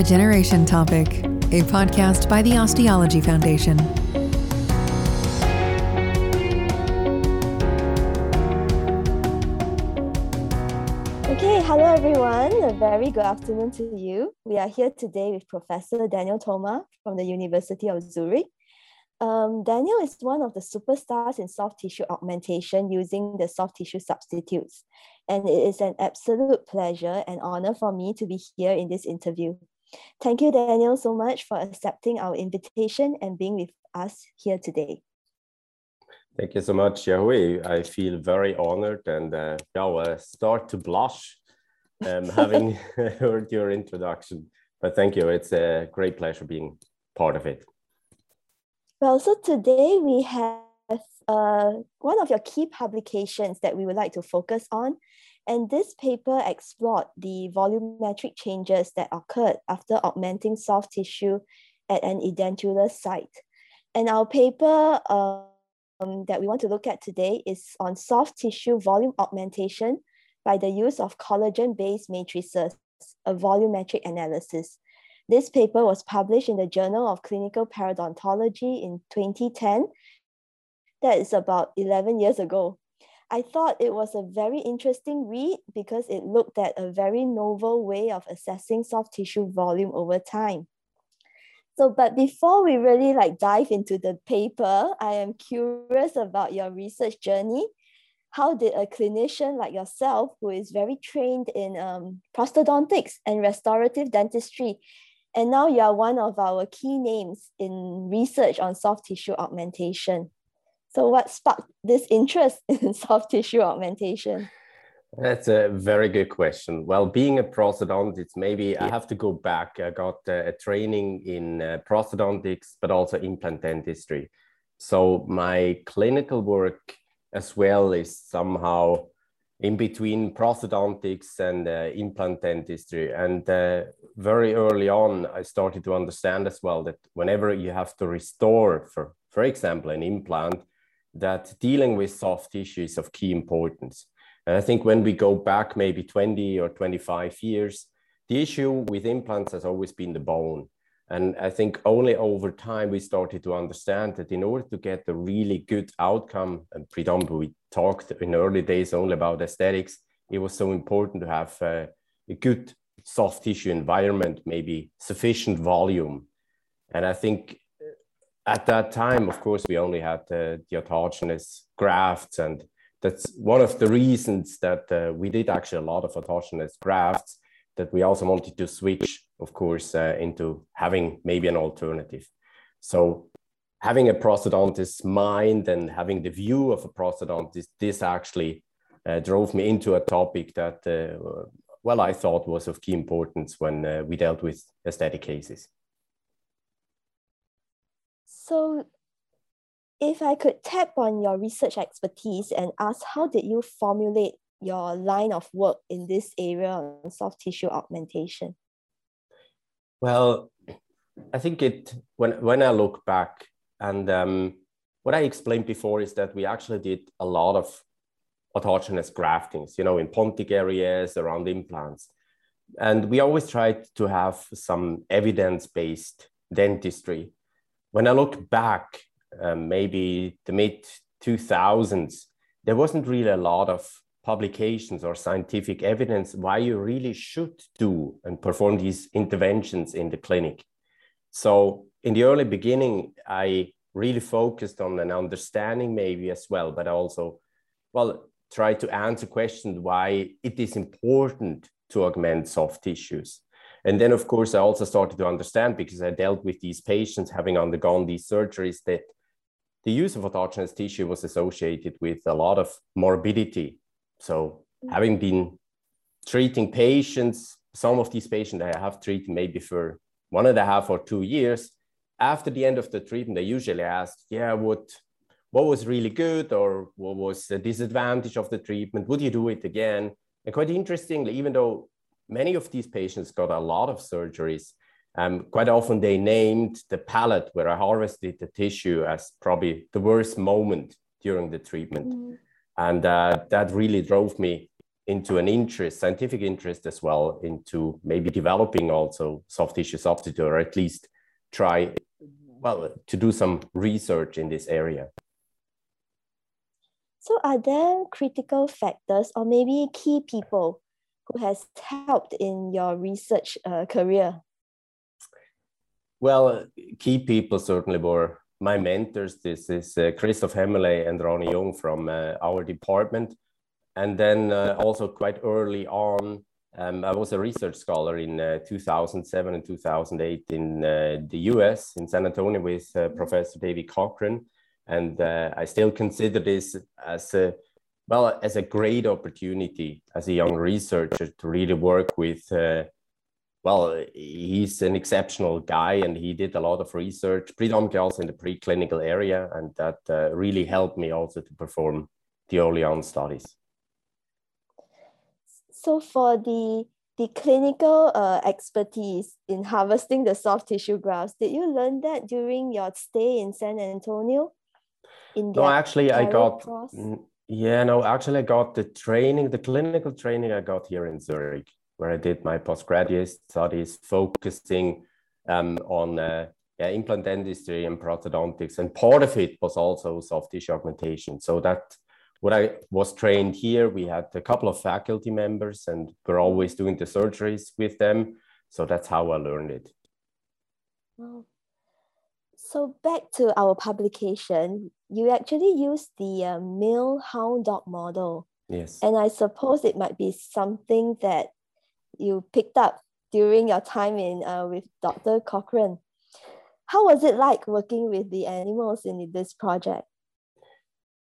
Regeneration Topic, a podcast by the Osteology Foundation. Okay, hello everyone. A very good afternoon to you. We are here today with Professor Daniel Thoma from the University of Zurich. Um, Daniel is one of the superstars in soft tissue augmentation using the soft tissue substitutes. And it is an absolute pleasure and honor for me to be here in this interview. Thank you, Daniel, so much for accepting our invitation and being with us here today. Thank you so much, Yahweh. I feel very honored and uh, now I start to blush um, having heard your introduction. But thank you. It's a great pleasure being part of it. Well, so today we have uh, one of your key publications that we would like to focus on. And this paper explored the volumetric changes that occurred after augmenting soft tissue at an edentulous site. And our paper um, that we want to look at today is on soft tissue volume augmentation by the use of collagen-based matrices, a volumetric analysis. This paper was published in the Journal of Clinical Periodontology in 2010. That is about 11 years ago. I thought it was a very interesting read because it looked at a very novel way of assessing soft tissue volume over time. So, but before we really like dive into the paper, I am curious about your research journey. How did a clinician like yourself, who is very trained in um, prosthodontics and restorative dentistry, and now you are one of our key names in research on soft tissue augmentation. So, what sparked this interest in soft tissue augmentation? That's a very good question. Well, being a prosthodontist, maybe I have to go back. I got uh, a training in uh, prosthodontics, but also implant dentistry. So my clinical work as well is somehow in between prosthodontics and uh, implant dentistry. And uh, very early on, I started to understand as well that whenever you have to restore, for, for example, an implant, that dealing with soft tissue is of key importance. And I think when we go back maybe 20 or 25 years, the issue with implants has always been the bone. And I think only over time we started to understand that in order to get a really good outcome, and predominantly we talked in early days only about aesthetics, it was so important to have a good soft tissue environment, maybe sufficient volume. And I think at that time, of course, we only had uh, the autogenous grafts, and that's one of the reasons that uh, we did actually a lot of autogenous grafts. That we also wanted to switch, of course, uh, into having maybe an alternative. So, having a prosthodontist's mind and having the view of a prosthodontist, this actually uh, drove me into a topic that, uh, well, I thought was of key importance when uh, we dealt with aesthetic cases. So if I could tap on your research expertise and ask how did you formulate your line of work in this area on soft tissue augmentation? Well, I think it when when I look back and um, what I explained before is that we actually did a lot of autogenous graftings, you know, in pontic areas around implants. And we always tried to have some evidence-based dentistry when I look back, um, maybe the mid 2000s, there wasn't really a lot of publications or scientific evidence why you really should do and perform these interventions in the clinic. So, in the early beginning, I really focused on an understanding, maybe as well, but also, well, try to answer questions why it is important to augment soft tissues. And then, of course, I also started to understand because I dealt with these patients having undergone these surgeries that the use of autogenous tissue was associated with a lot of morbidity. So, mm. having been treating patients, some of these patients I have treated maybe for one and a half or two years, after the end of the treatment, they usually ask, Yeah, what, what was really good or what was the disadvantage of the treatment? Would you do it again? And quite interestingly, even though many of these patients got a lot of surgeries. Um, quite often they named the palate where I harvested the tissue as probably the worst moment during the treatment. Mm. And uh, that really drove me into an interest, scientific interest as well, into maybe developing also soft tissue substitute, or at least try, well, to do some research in this area. So are there critical factors or maybe key people who has helped in your research uh, career? Well, key people certainly were my mentors. This is uh, Christoph Hämmerle and Ronny Jung from uh, our department. And then uh, also quite early on, um, I was a research scholar in uh, 2007 and 2008 in uh, the US, in San Antonio, with uh, Professor David Cochran. And uh, I still consider this as a, well, as a great opportunity as a young researcher to really work with, uh, well, he's an exceptional guy and he did a lot of research, predominantly also in the preclinical area. And that uh, really helped me also to perform the early on studies. So for the the clinical uh, expertise in harvesting the soft tissue grafts, did you learn that during your stay in San Antonio? In no, actually, I got. Yeah, no, actually, I got the training, the clinical training I got here in Zurich, where I did my postgraduate studies focusing um, on uh, yeah, implant dentistry and prosthodontics. And part of it was also soft tissue augmentation. So that what I was trained here, we had a couple of faculty members and we're always doing the surgeries with them. So that's how I learned it. Wow. So back to our publication, you actually used the uh, male hound dog model. Yes. And I suppose it might be something that you picked up during your time in uh, with Dr. Cochran. How was it like working with the animals in this project?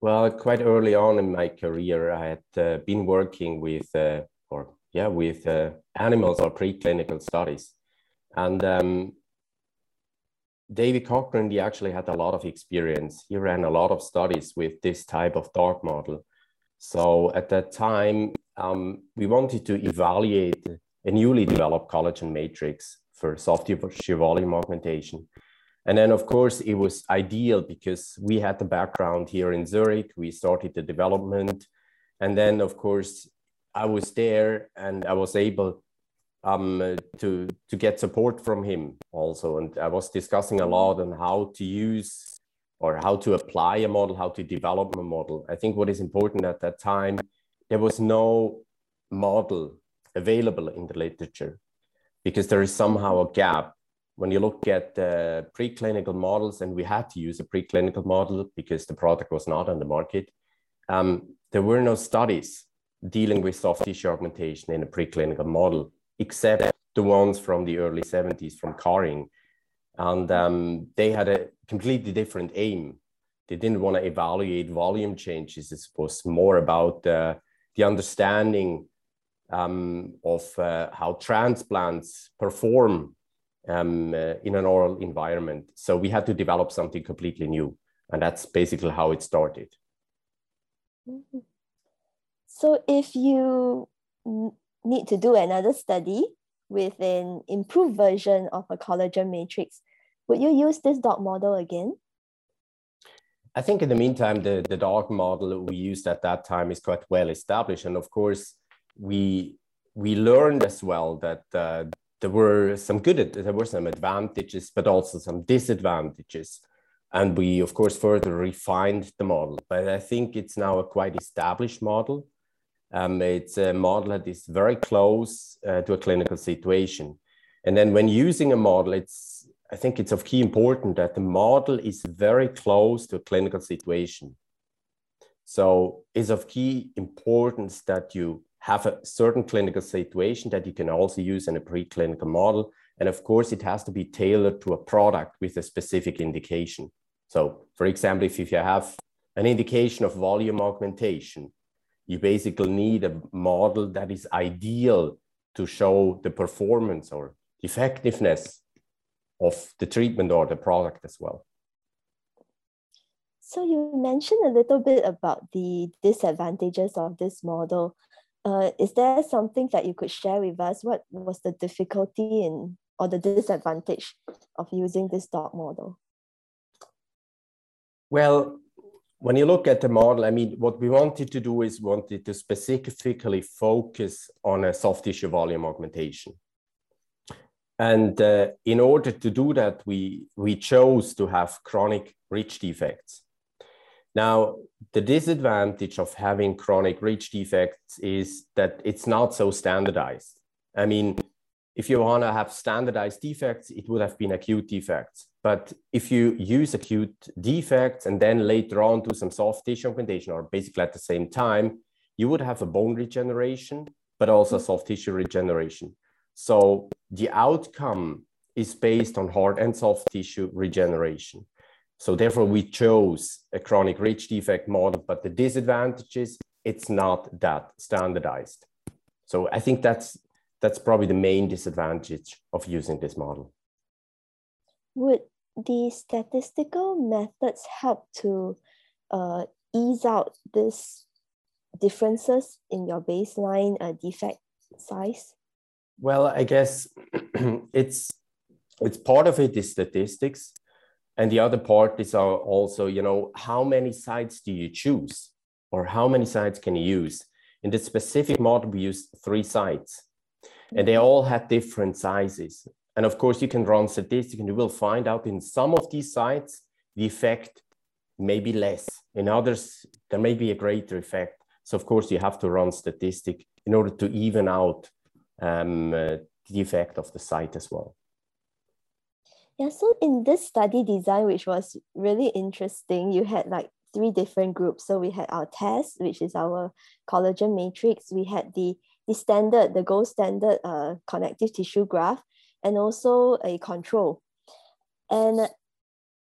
Well, quite early on in my career, I had uh, been working with, uh, or yeah, with uh, animals or preclinical studies, and um, David Cochran, actually had a lot of experience. He ran a lot of studies with this type of dog model. So at that time, um, we wanted to evaluate a newly developed collagen matrix for soft tissue volume augmentation. And then, of course, it was ideal because we had the background here in Zurich. We started the development. And then, of course, I was there and I was able um, to, to get support from him also. And I was discussing a lot on how to use or how to apply a model, how to develop a model. I think what is important at that time, there was no model available in the literature because there is somehow a gap when you look at uh, preclinical models, and we had to use a preclinical model because the product was not on the market, um, there were no studies dealing with soft tissue augmentation in a preclinical model, except the ones from the early 70s from Karring. And um, they had a completely different aim. They didn't want to evaluate volume changes. It was more about uh, the understanding um, of uh, how transplants perform um, uh, in an oral environment. So we had to develop something completely new. And that's basically how it started. Mm-hmm. So if you need to do another study with an improved version of a collagen matrix, would you use this dog model again? I think in the meantime, the, the dog model we used at that time is quite well established. And of course, we we learned as well that uh, there were some good, there were some advantages, but also some disadvantages. And we, of course, further refined the model. But I think it's now a quite established model. Um, it's a model that is very close uh, to a clinical situation. And then when using a model, it's I think it's of key importance that the model is very close to a clinical situation. So it's of key importance that you have a certain clinical situation that you can also use in a preclinical model. And of course, it has to be tailored to a product with a specific indication. So, for example, if, if you have an indication of volume augmentation, you basically need a model that is ideal to show the performance or effectiveness of the treatment or the product as well. So you mentioned a little bit about the disadvantages of this model uh, is there something that you could share with us? What was the difficulty in or the disadvantage of using this dog model? Well, when you look at the model, I mean, what we wanted to do is wanted to specifically focus on a soft tissue volume augmentation. And uh, in order to do that, we, we chose to have chronic ridge defects. Now, the disadvantage of having chronic ridge defects is that it's not so standardized. I mean, if you want to have standardized defects, it would have been acute defects. But if you use acute defects and then later on do some soft tissue augmentation, or basically at the same time, you would have a bone regeneration, but also soft tissue regeneration. So the outcome is based on hard and soft tissue regeneration. So therefore, we chose a chronic ridge defect model, but the disadvantage is it's not that standardized. So I think that's that's probably the main disadvantage of using this model. Would the statistical methods help to uh, ease out these differences in your baseline uh, defect size? Well, I guess it's it's part of it is statistics, and the other part is also you know how many sites do you choose, or how many sites can you use? In the specific model, we used three sites, and they all had different sizes. And of course, you can run statistics and you will find out in some of these sites, the effect may be less. In others, there may be a greater effect. So of course, you have to run statistic in order to even out um, uh, the effect of the site as well. Yeah, so in this study design, which was really interesting, you had like three different groups. So we had our test, which is our collagen matrix. We had the, the standard, the gold standard uh, connective tissue graft, and also a control. And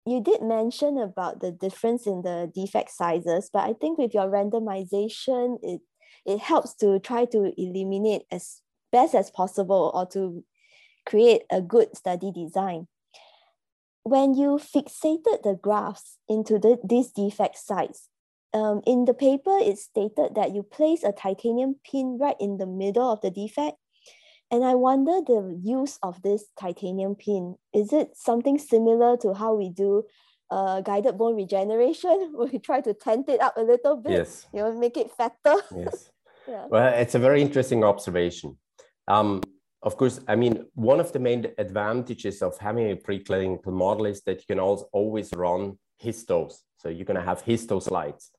you did mention about the difference in the defect sizes, but I think with your randomization, it, it helps to try to eliminate as best as possible or to create a good study design. When you fixated the grafts into the, these defect sites, um, in the paper, it stated that you place a titanium pin right in the middle of the defect and I wonder the use of this titanium pin. Is it something similar to how we do uh, guided bone regeneration? we try to tent it up a little bit, yes. you know, make it fatter. Yes. yeah. Well, it's a very interesting observation. Um, of course, I mean, one of the main advantages of having a preclinical model is that you can also always run histos. So you're going to have histo slides.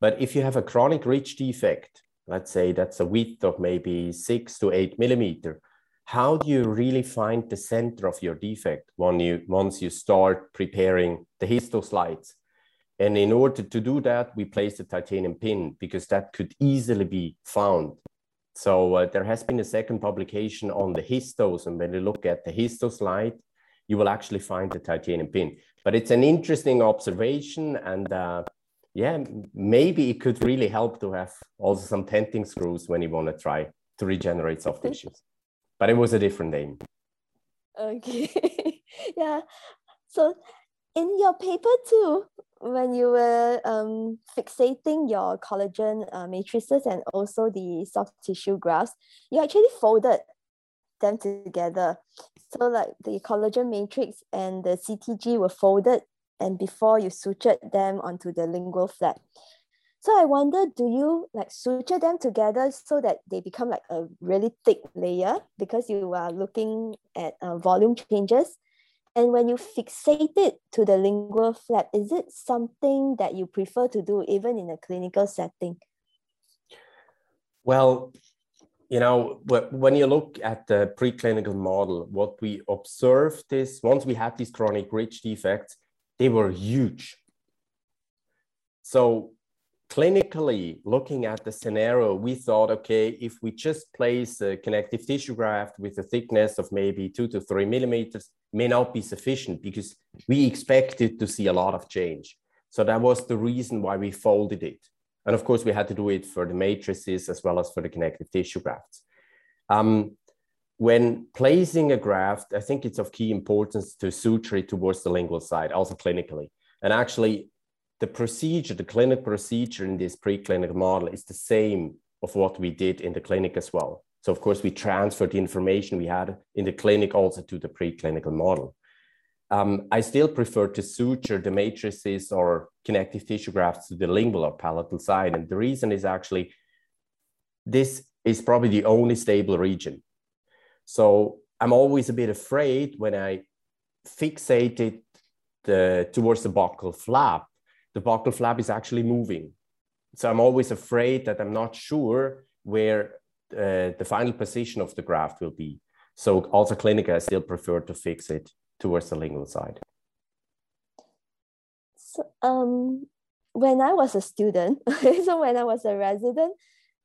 But if you have a chronic ridge defect, let's say that's a width of maybe six to eight millimeter, how do you really find the center of your defect when you, once you start preparing the histo slides? And in order to do that, we place a titanium pin because that could easily be found. So uh, there has been a second publication on the histos. And when you look at the histo slide, you will actually find the titanium pin. But it's an interesting observation. And uh, yeah, maybe it could really help to have also some tenting screws when you want to try to regenerate soft tissues. But it was a different name. Okay. yeah. So in your paper too, when you were um, fixating your collagen uh, matrices and also the soft tissue grafts, you actually folded them together. So like the collagen matrix and the CTG were folded and before you sutured them onto the lingual flap. So I wonder, do you like suture them together so that they become like a really thick layer because you are looking at uh, volume changes? And when you fixate it to the lingual flap, is it something that you prefer to do even in a clinical setting? Well, you know, when you look at the preclinical model, what we observed is once we had these chronic ridge defects, they were huge. So clinically looking at the scenario, we thought, okay, if we just place a connective tissue graft with a thickness of maybe two to three millimeters, may not be sufficient because we expected to see a lot of change. So that was the reason why we folded it. And of course, we had to do it for the matrices as well as for the connective tissue grafts. Um, when placing a graft, I think it's of key importance to suture it towards the lingual side, also clinically. And actually, the procedure, the clinic procedure in this preclinical model is the same of what we did in the clinic as well. So of course, we transferred the information we had in the clinic also to the preclinical model. um, I still prefer to suture the matrices or connective tissue grafts to the lingual or palatal side. And the reason is actually this is probably the only stable region. So I'm always a bit afraid when I fixate it the, towards the buccal flap, the buccal flap is actually moving. So I'm always afraid that I'm not sure where uh, the final position of the graft will be. So also clinically, I still prefer to fix it towards the lingual side? So, um, when I was a student, so when I was a resident,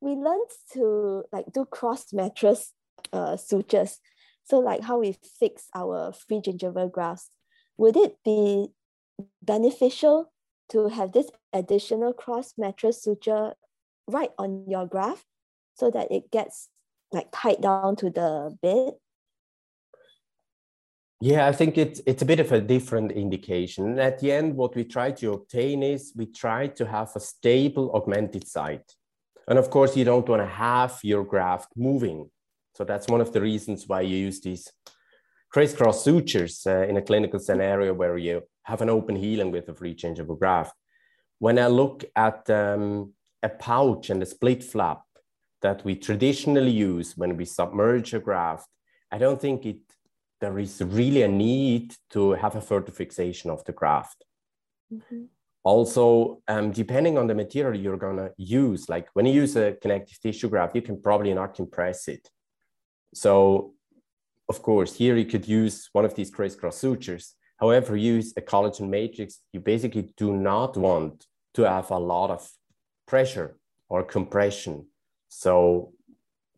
we learned to like do cross mattress uh, sutures. So like how we fix our free gingival grafts. Would it be beneficial to have this additional cross mattress suture right on your graft so that it gets like tied down to the bed yeah, I think it's it's a bit of a different indication. At the end, what we try to obtain is we try to have a stable augmented site. And of course, you don't want to have your graft moving. So that's one of the reasons why you use these crisscross sutures uh, in a clinical scenario where you have an open healing with a free gingival graft. When I look at um, a pouch and a split flap that we traditionally use when we submerge a graft, I don't think it there is really a need to have a further fixation of the graft. Mm-hmm. Also, um, depending on the material you're going to use, like when you use a connective tissue graft, you can probably not compress it. So, of course, here you could use one of these crisscross sutures. However, use a collagen matrix, you basically do not want to have a lot of pressure or compression. So,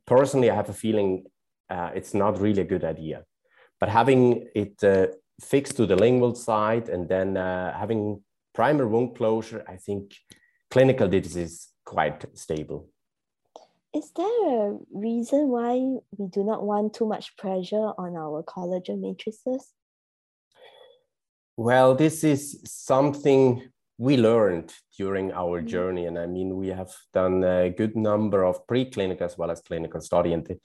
personally, I have a feeling uh, it's not really a good idea. But having it uh, fixed to the lingual side and then uh, having primer wound closure, I think clinical this is quite stable. Is there a reason why we do not want too much pressure on our collagen matrices? Well, this is something we learned during our mm. journey. And I mean, we have done a good number of preclinical as well as clinical study. And the,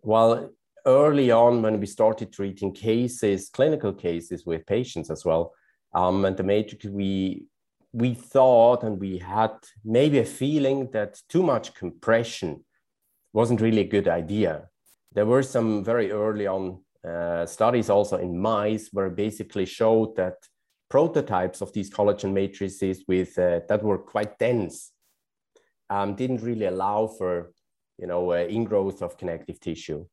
while early on when we started treating cases, clinical cases with patients as well, um, and the matrix, we we thought and we had maybe a feeling that too much compression wasn't really a good idea. There were some very early on uh, studies also in mice where basically showed that prototypes of these collagen matrices with uh, that were quite dense um, didn't really allow for you know uh, ingrowth of connective tissue.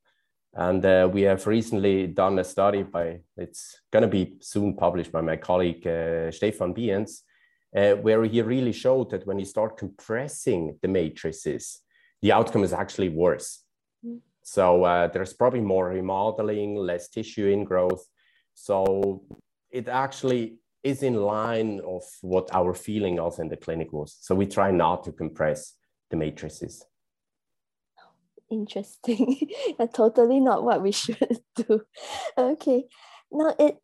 And uh, we have recently done a study by, it's going to be soon published by my colleague uh, Stefan Bienz, uh, where he really showed that when you start compressing the matrices, the outcome is actually worse. Mm. So uh, there's probably more remodeling, less tissue ingrowth. So it actually is in line of what our feeling also in the clinic was. So we try not to compress the matrices interesting. totally not what we should do. Okay. Now it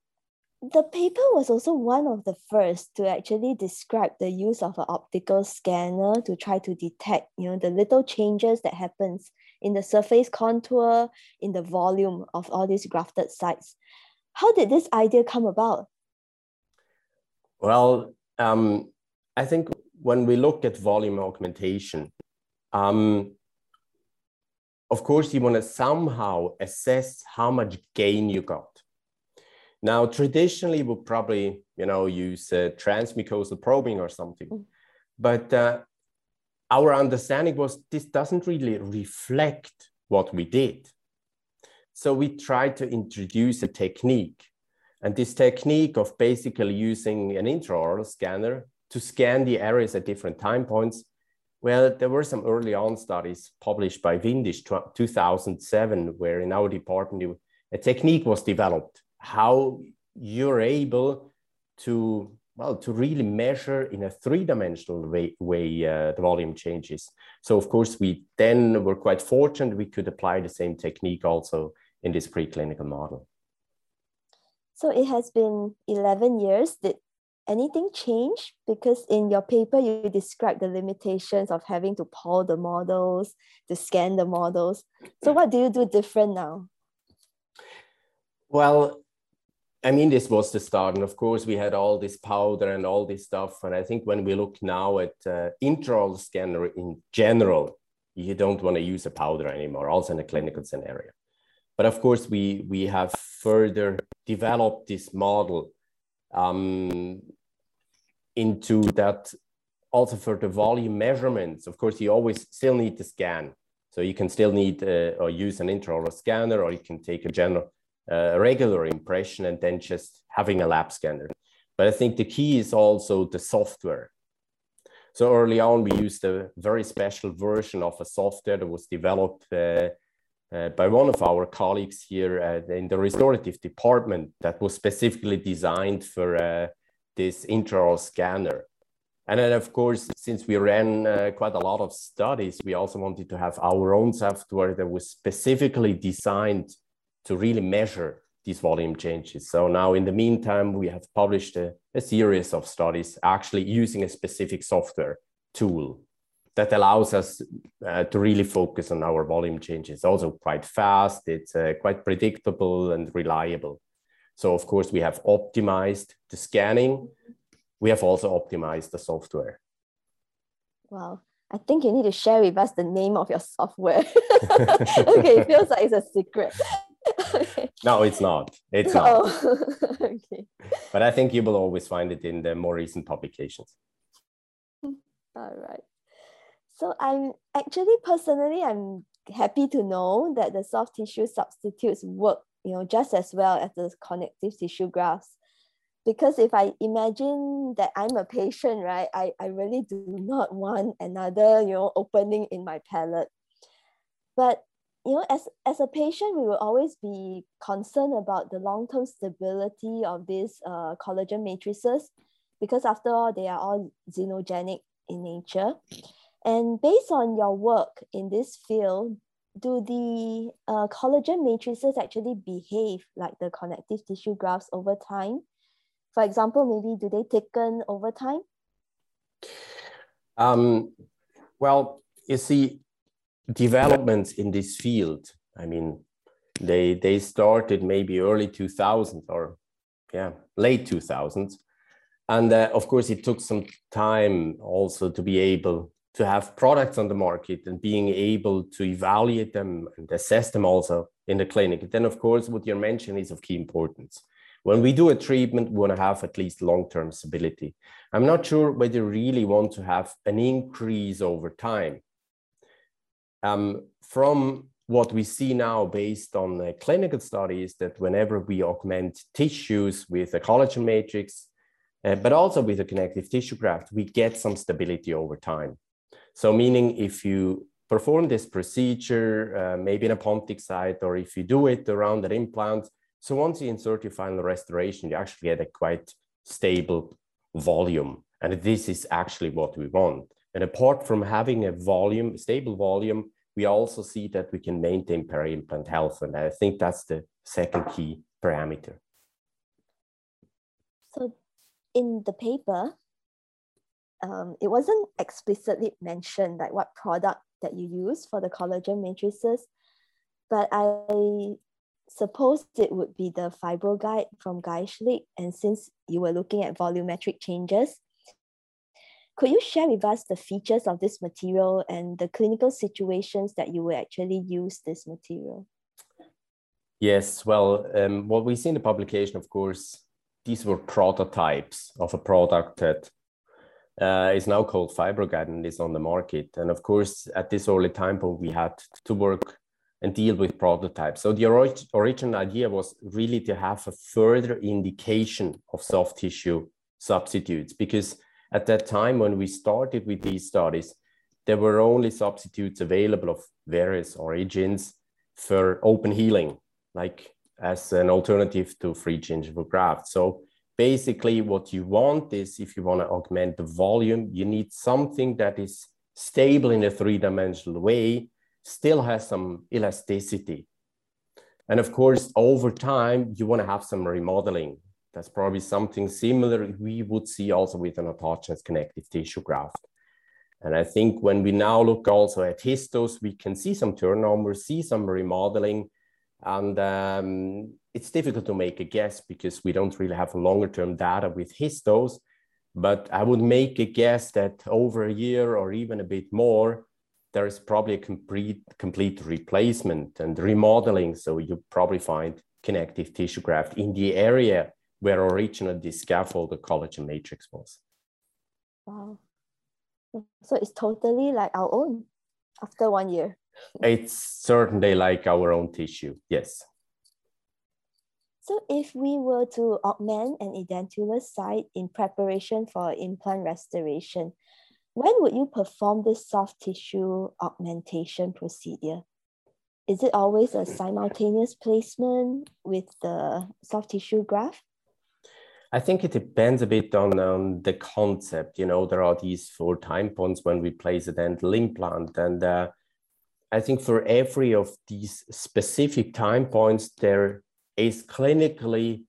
the paper was also one of the first to actually describe the use of an optical scanner to try to detect, you know, the little changes that happens in the surface contour, in the volume of all these grafted sites. How did this idea come about? Well, um, I think when we look at volume augmentation, um, of course, you want to somehow assess how much gain you got. Now, traditionally, we'll probably, you know, use uh, transmucosal probing or something. Mm. But uh, our understanding was this doesn't really reflect what we did. So we tried to introduce a technique. And this technique of basically using an intraoral scanner to scan the areas at different time points well, there were some early on studies published by Windisch 2007, where in our department, a technique was developed, how you're able to, well, to really measure in a three-dimensional way, way uh, the volume changes. So of course, we then were quite fortunate we could apply the same technique also in this preclinical model. So it has been 11 years. Did anything change? Because in your paper, you describe the limitations of having to pull the models, to scan the models. So what do you do different now? Well, I mean, this was the start. And of course, we had all this powder and all this stuff. And I think when we look now at uh, intraoral scanner in general, you don't want to use a powder anymore, also in a clinical scenario. But of course, we, we have further developed this model um, into that also for the volume measurements. Of course, you always still need to scan. So you can still need uh, or use an intraoral scanner, or you can take a general a regular impression and then just having a lab scanner. But I think the key is also the software. So early on, we used a very special version of a software that was developed uh, uh, by one of our colleagues here uh, in the restorative department that was specifically designed for uh, this intraoral scanner. And then, of course, since we ran uh, quite a lot of studies, we also wanted to have our own software that was specifically designed to really measure these volume changes. So now in the meantime, we have published a, a series of studies actually using a specific software tool that allows us uh, to really focus on our volume changes. Also quite fast, it's uh, quite predictable and reliable. So of course we have optimized the scanning. We have also optimized the software. Wow. I think you need to share with us the name of your software. okay, it feels like it's a secret. No, it's not. It's oh, not. Oh. okay. But I think you will always find it in the more recent publications. All right. So I'm actually personally I'm happy to know that the soft tissue substitutes work, you know, just as well as the connective tissue grafts. Because if I imagine that I'm a patient, right, I, I really do not want another, you know, opening in my palate. But you know, as, as a patient, we will always be concerned about the long-term stability of these uh, collagen matrices because after all, they are all xenogenic in nature. And based on your work in this field, do the uh, collagen matrices actually behave like the connective tissue grafts over time? For example, maybe do they thicken over time? Um, well, you see, developments in this field, I mean, they they started maybe early 2000s or yeah, late 2000s. And uh, of course, it took some time also to be able to have products on the market and being able to evaluate them and assess them also in the clinic. Then, of course, what you're mentioning is of key importance. When we do a treatment, we want to have at least long-term stability. I'm not sure whether you really want to have an increase over time um, from what we see now based on uh, clinical studies that whenever we augment tissues with a collagen matrix, uh, but also with a connective tissue graft, we get some stability over time. So meaning if you perform this procedure, uh, maybe in a Pontic site, or if you do it around an implant, so once you insert your final restoration, you actually get a quite stable volume. And this is actually what we want. And apart from having a volume, stable volume, we also see that we can maintain peri-implant health. And I think that's the second key parameter. So in the paper, um, it wasn't explicitly mentioned like what product that you use for the collagen matrices, but I suppose it would be the Fibro-Gide from Geistlich. And since you were looking at volumetric changes, could you share with us the features of this material and the clinical situations that you will actually use this material? Yes, well, um, what we see in the publication, of course, these were prototypes of a product that uh, is now called Fibro-Gide and is on the market. And of course, at this early time point, we had to work and deal with prototypes. So the orig original idea was really to have a further indication of soft tissue substitutes because at that time when we started with these studies, there were only substitutes available of various origins for open healing, like as an alternative to free gingival graft. So basically what you want is if you want to augment the volume, you need something that is stable in a three-dimensional way, still has some elasticity. And of course, over time, you want to have some remodeling. That's probably something similar we would see also with an autogenous connective tissue graft. And I think when we now look also at histos, we can see some turnover, see some remodeling. And um, it's difficult to make a guess because we don't really have longer term data with histos. But I would make a guess that over a year or even a bit more, there is probably a complete, complete replacement and remodeling. So you probably find connective tissue graft in the area where originally the scaffold, the collagen matrix was. Wow. So it's totally like our own after one year. It's certainly like our own tissue, yes. So if we were to augment an edentulous site in preparation for implant restoration, when would you perform this soft tissue augmentation procedure? Is it always a simultaneous placement with the soft tissue graft? I think it depends a bit on, on the concept. You know, there are these four time points when we place a dental implant. And uh, I think for every of these specific time points, there is clinically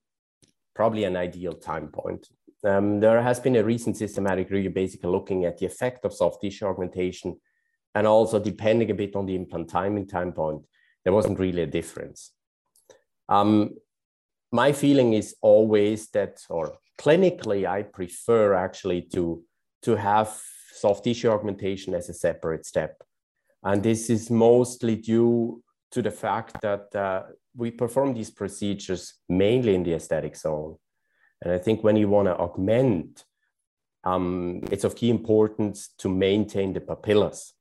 probably an ideal time point. Um, there has been a recent systematic review basically looking at the effect of soft tissue augmentation and also depending a bit on the implant timing time point, there wasn't really a difference. Um, my feeling is always that, or clinically, I prefer actually to, to have soft tissue augmentation as a separate step. And this is mostly due to the fact that uh, we perform these procedures mainly in the aesthetic zone. And I think when you want to augment, um, it's of key importance to maintain the papillas,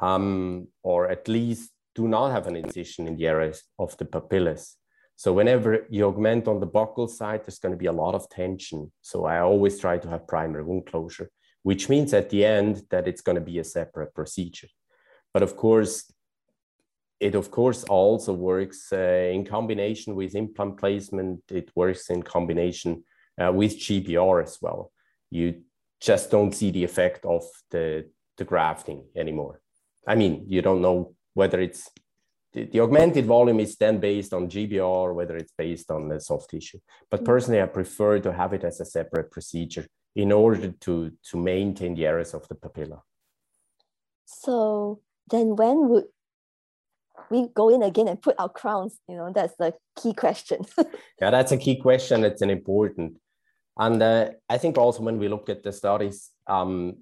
um, or at least do not have an incision in the areas of the papillas. So whenever you augment on the buccal side, there's going to be a lot of tension. So I always try to have primary wound closure, which means at the end that it's going to be a separate procedure. But of course, it of course also works uh, in combination with implant placement. It works in combination uh, with GBR as well. You just don't see the effect of the, the grafting anymore. I mean, you don't know whether it's the, the, augmented volume is then based on GBR, whether it's based on the soft tissue. But mm. personally, I prefer to have it as a separate procedure in order to, to maintain the areas of the papilla. So then when would we go in again and put our crowns? You know, that's the key question. yeah, that's a key question. It's an important. And uh, I think also when we look at the studies, um,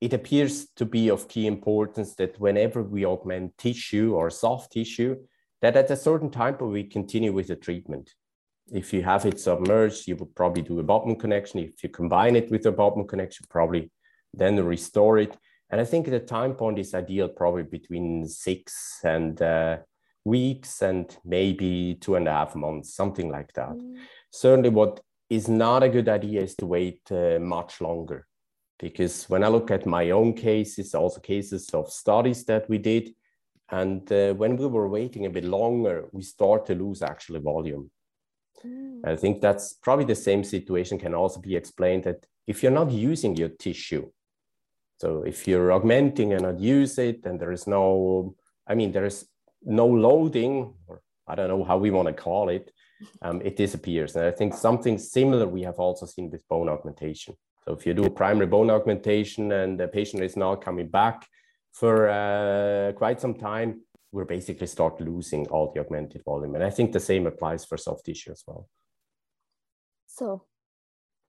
it appears to be of key importance that whenever we augment tissue or soft tissue, that at a certain time we continue with the treatment. If you have it submerged, you would probably do abutment connection. If you combine it with abutment connection, probably then restore it. And I think the time point is ideal, probably between six and uh, weeks and maybe two and a half months, something like that. Mm. Certainly, what is not a good idea is to wait uh, much longer because when I look at my own cases, also cases of studies that we did, and uh, when we were waiting a bit longer, we start to lose actually volume. Mm. I think that's probably the same situation can also be explained that if you're not using your tissue, so if you're augmenting and not use it, and there is no, I mean, there is no loading, or I don't know how we want to call it, um, it disappears. And I think something similar we have also seen with bone augmentation. So if you do primary bone augmentation and the patient is now coming back for uh, quite some time, we're basically start losing all the augmented volume. And I think the same applies for soft tissue as well. So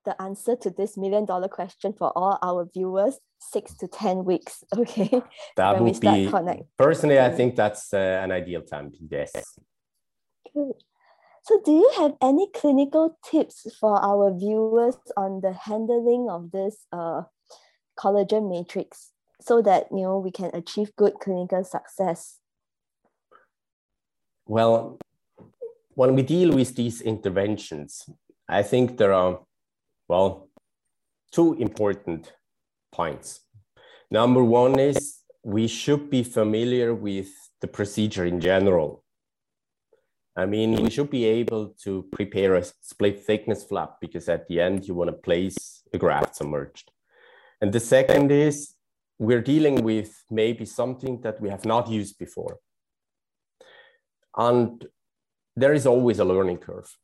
the answer to this million dollar question for all our viewers, six to 10 weeks, okay? That would be, connect. personally, I think that's uh, an ideal time, yes. Good. So do you have any clinical tips for our viewers on the handling of this uh, collagen matrix so that you know we can achieve good clinical success? Well, when we deal with these interventions, I think there are, well, two important points. Number one is we should be familiar with the procedure in general. I mean, we should be able to prepare a split thickness flap because at the end you want to place a graft submerged. And the second is we're dealing with maybe something that we have not used before. And there is always a learning curve.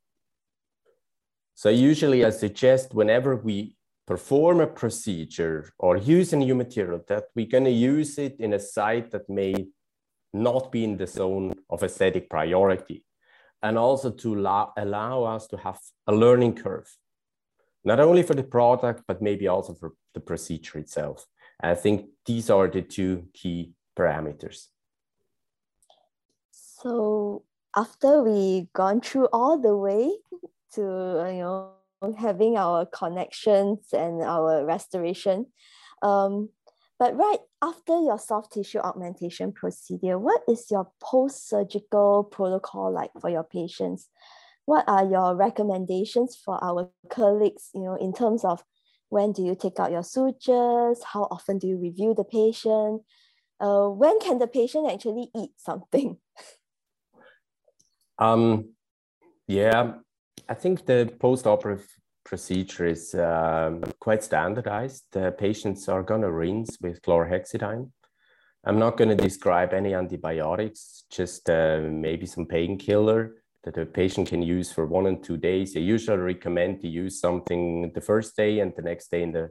So usually I suggest whenever we perform a procedure or use a new material that we're going to use it in a site that may not be in the zone of aesthetic priority, and also to allow, allow us to have a learning curve, not only for the product, but maybe also for the procedure itself. I think these are the two key parameters. So after we gone through all the way to you know having our connections and our restoration, um, but right after your soft tissue augmentation procedure, what is your post-surgical protocol like for your patients? What are your recommendations for our colleagues, you know, in terms of when do you take out your sutures? How often do you review the patient? Uh, when can the patient actually eat something? Um, yeah, I think the post-operative procedure is um, quite standardized. Patients are going to rinse with chlorhexidine. I'm not going to describe any antibiotics, just uh, maybe some painkiller that a patient can use for one and two days. I usually recommend to use something the first day and the next day in the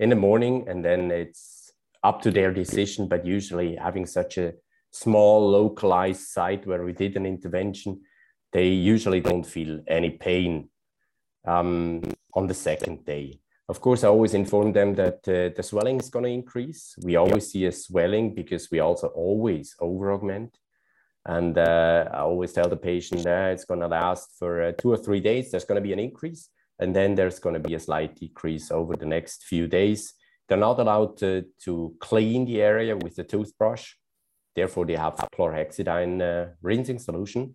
in the morning, and then it's up to their decision. But usually, having such a small localized site where we did an intervention, they usually don't feel any pain um, on the second day. Of course, I always inform them that uh, the swelling is going to increase. We always see a swelling because we also always over augment. And uh, I always tell the patient that it's going to last for uh, two or three days. There's going to be an increase, and then there's going to be a slight decrease over the next few days. They're not allowed to, to clean the area with a toothbrush. Therefore, they have chlorhexidine uh, rinsing solution.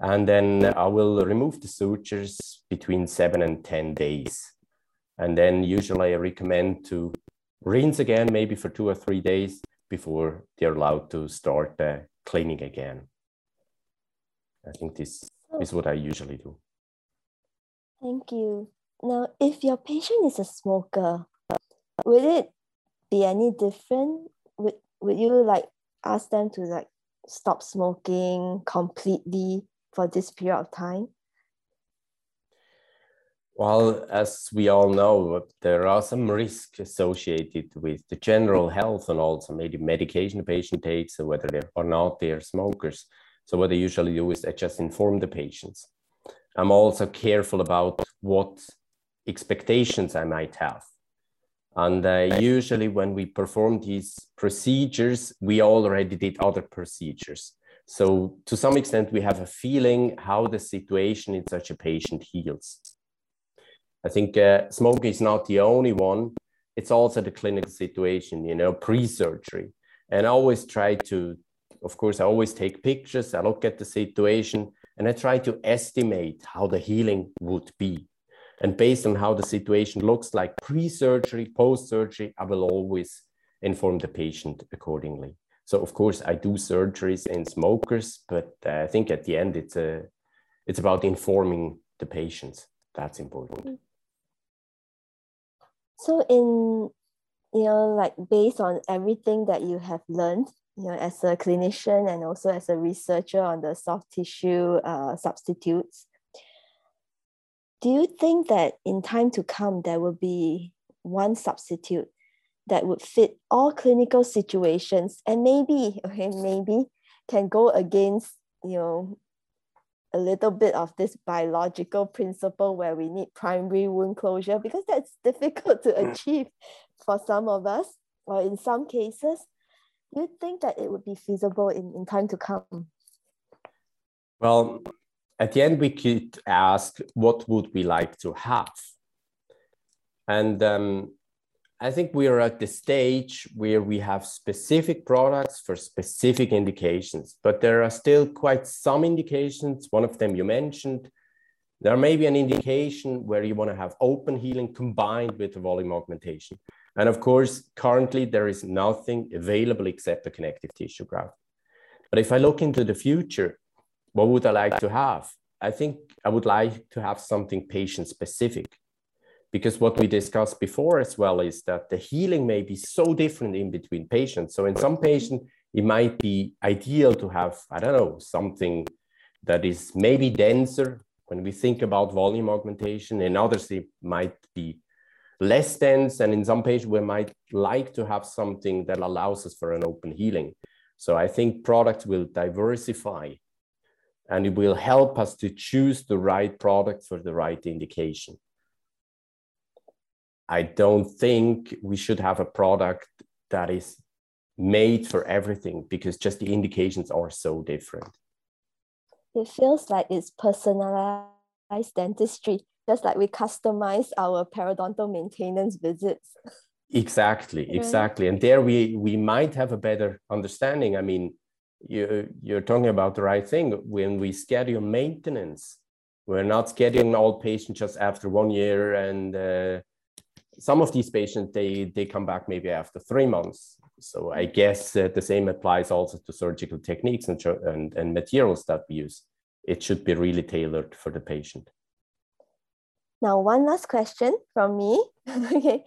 And then I will remove the sutures between seven and 10 days. And then usually I recommend to rinse again, maybe for two or three days before they're allowed to start uh, cleaning again. I think this is what I usually do. Thank you. Now, if your patient is a smoker, would it be any different? Would, would you like ask them to like stop smoking completely for this period of time? Well, as we all know, there are some risks associated with the general health and also maybe medication the patient takes, or whether they or not they are smokers. So what I usually do is I just inform the patients. I'm also careful about what expectations I might have. And uh, usually when we perform these procedures, we already did other procedures. So to some extent, we have a feeling how the situation in such a patient heals. I think uh, smoking is not the only one. It's also the clinical situation, you know, pre-surgery. And I always try to, of course, I always take pictures. I look at the situation and I try to estimate how the healing would be. And based on how the situation looks like pre-surgery, post-surgery, I will always inform the patient accordingly. So of course I do surgeries in smokers, but uh, I think at the end it's a it's about informing the patients. That's important. So in you know like based on everything that you have learned, you know as a clinician and also as a researcher on the soft tissue uh, substitutes, do you think that in time to come there will be one substitute that would fit all clinical situations and maybe okay maybe can go against you know a little bit of this biological principle where we need primary wound closure because that's difficult to achieve for some of us. Or in some cases you think that it would be feasible in, in time to come. Well at the end we could ask what would we like to have? And um, I think we are at the stage where we have specific products for specific indications, but there are still quite some indications. One of them you mentioned. There may be an indication where you want to have open healing combined with the volume augmentation. And of course, currently there is nothing available except the connective tissue graft. But if I look into the future, what would I like to have? I think I would like to have something patient specific because what we discussed before as well is that the healing may be so different in between patients. So in some patients, it might be ideal to have, I don't know, something that is maybe denser when we think about volume augmentation. In others, it might be less dense. And in some patients, we might like to have something that allows us for an open healing. So I think products will diversify and it will help us to choose the right product for the right indication. I don't think we should have a product that is made for everything because just the indications are so different. It feels like it's personalized dentistry, just like we customize our periodontal maintenance visits. Exactly, exactly. And there we we might have a better understanding. I mean, you you're talking about the right thing. When we schedule maintenance, we're not scheduling all patients just after one year and uh, some of these patients they they come back maybe after three months. So i guess uh, the same applies also to surgical techniques and, and and materials that we use. It should be really tailored for the patient. Now one last question from me. Okay.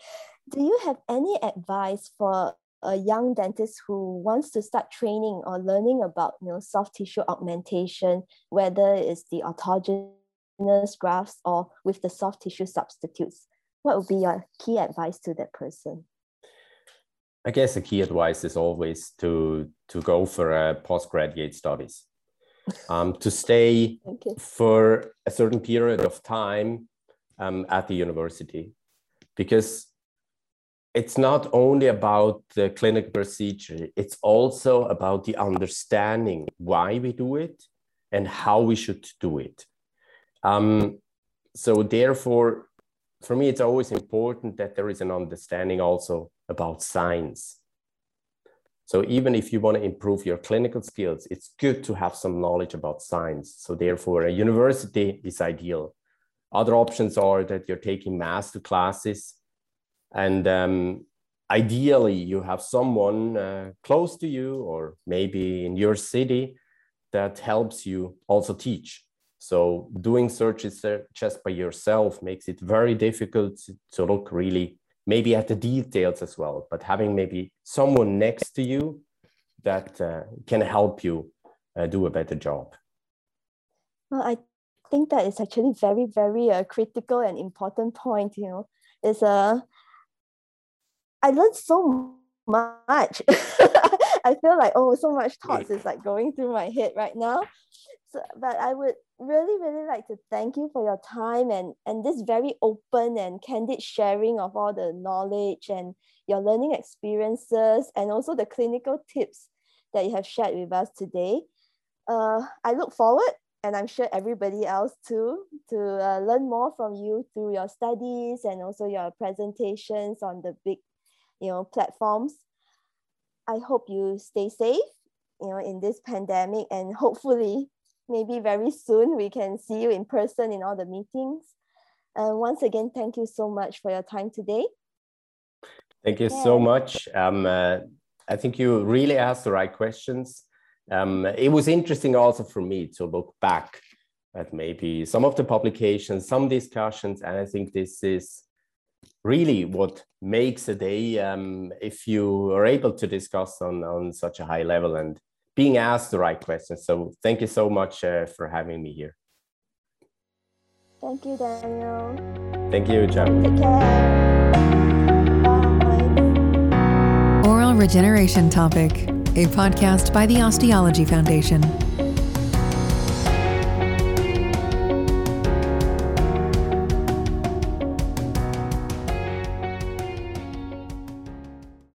Do you have any advice for a young dentist who wants to start training or learning about you know soft tissue augmentation whether it's the autogenous grafts or with the soft tissue substitutes what would be your key advice to that person? I guess the key advice is always to to go for a postgraduate studies, um, to stay for a certain period of time um, at the university, because it's not only about the clinical procedure; it's also about the understanding why we do it and how we should do it. Um, so therefore, for me, it's always important that there is an understanding also about science. So even if you want to improve your clinical skills, it's good to have some knowledge about science. So therefore, a university is ideal. Other options are that you're taking master classes, and um, ideally, you have someone uh, close to you or maybe in your city that helps you also teach. So doing searches just by yourself makes it very difficult to look really maybe at the details as well, but having maybe someone next to you that uh, can help you uh, do a better job. Well, I think that is actually very, very uh, critical and important point. You know, is a uh, I learned so much. I feel like oh, so much thoughts is like going through my head right now. So, but I would really, really like to thank you for your time and, and this very open and candid sharing of all the knowledge and your learning experiences and also the clinical tips that you have shared with us today. Uh, I look forward, and I'm sure everybody else too, to uh, learn more from you through your studies and also your presentations on the big, you know, platforms. I hope you stay safe, you know, in this pandemic, and hopefully maybe very soon we can see you in person in all the meetings. And once again, thank you so much for your time today. Thank you yeah. so much. Um, uh, I think you really asked the right questions. Um, it was interesting also for me to look back at maybe some of the publications, some discussions, and I think this is really what makes a day um, if you are able to discuss on, on such a high level and being asked the right questions. So thank you so much uh, for having me here. Thank you, Daniel. Thank you, John. Take care. Bye. Oral Regeneration Topic, a podcast by the Osteology Foundation.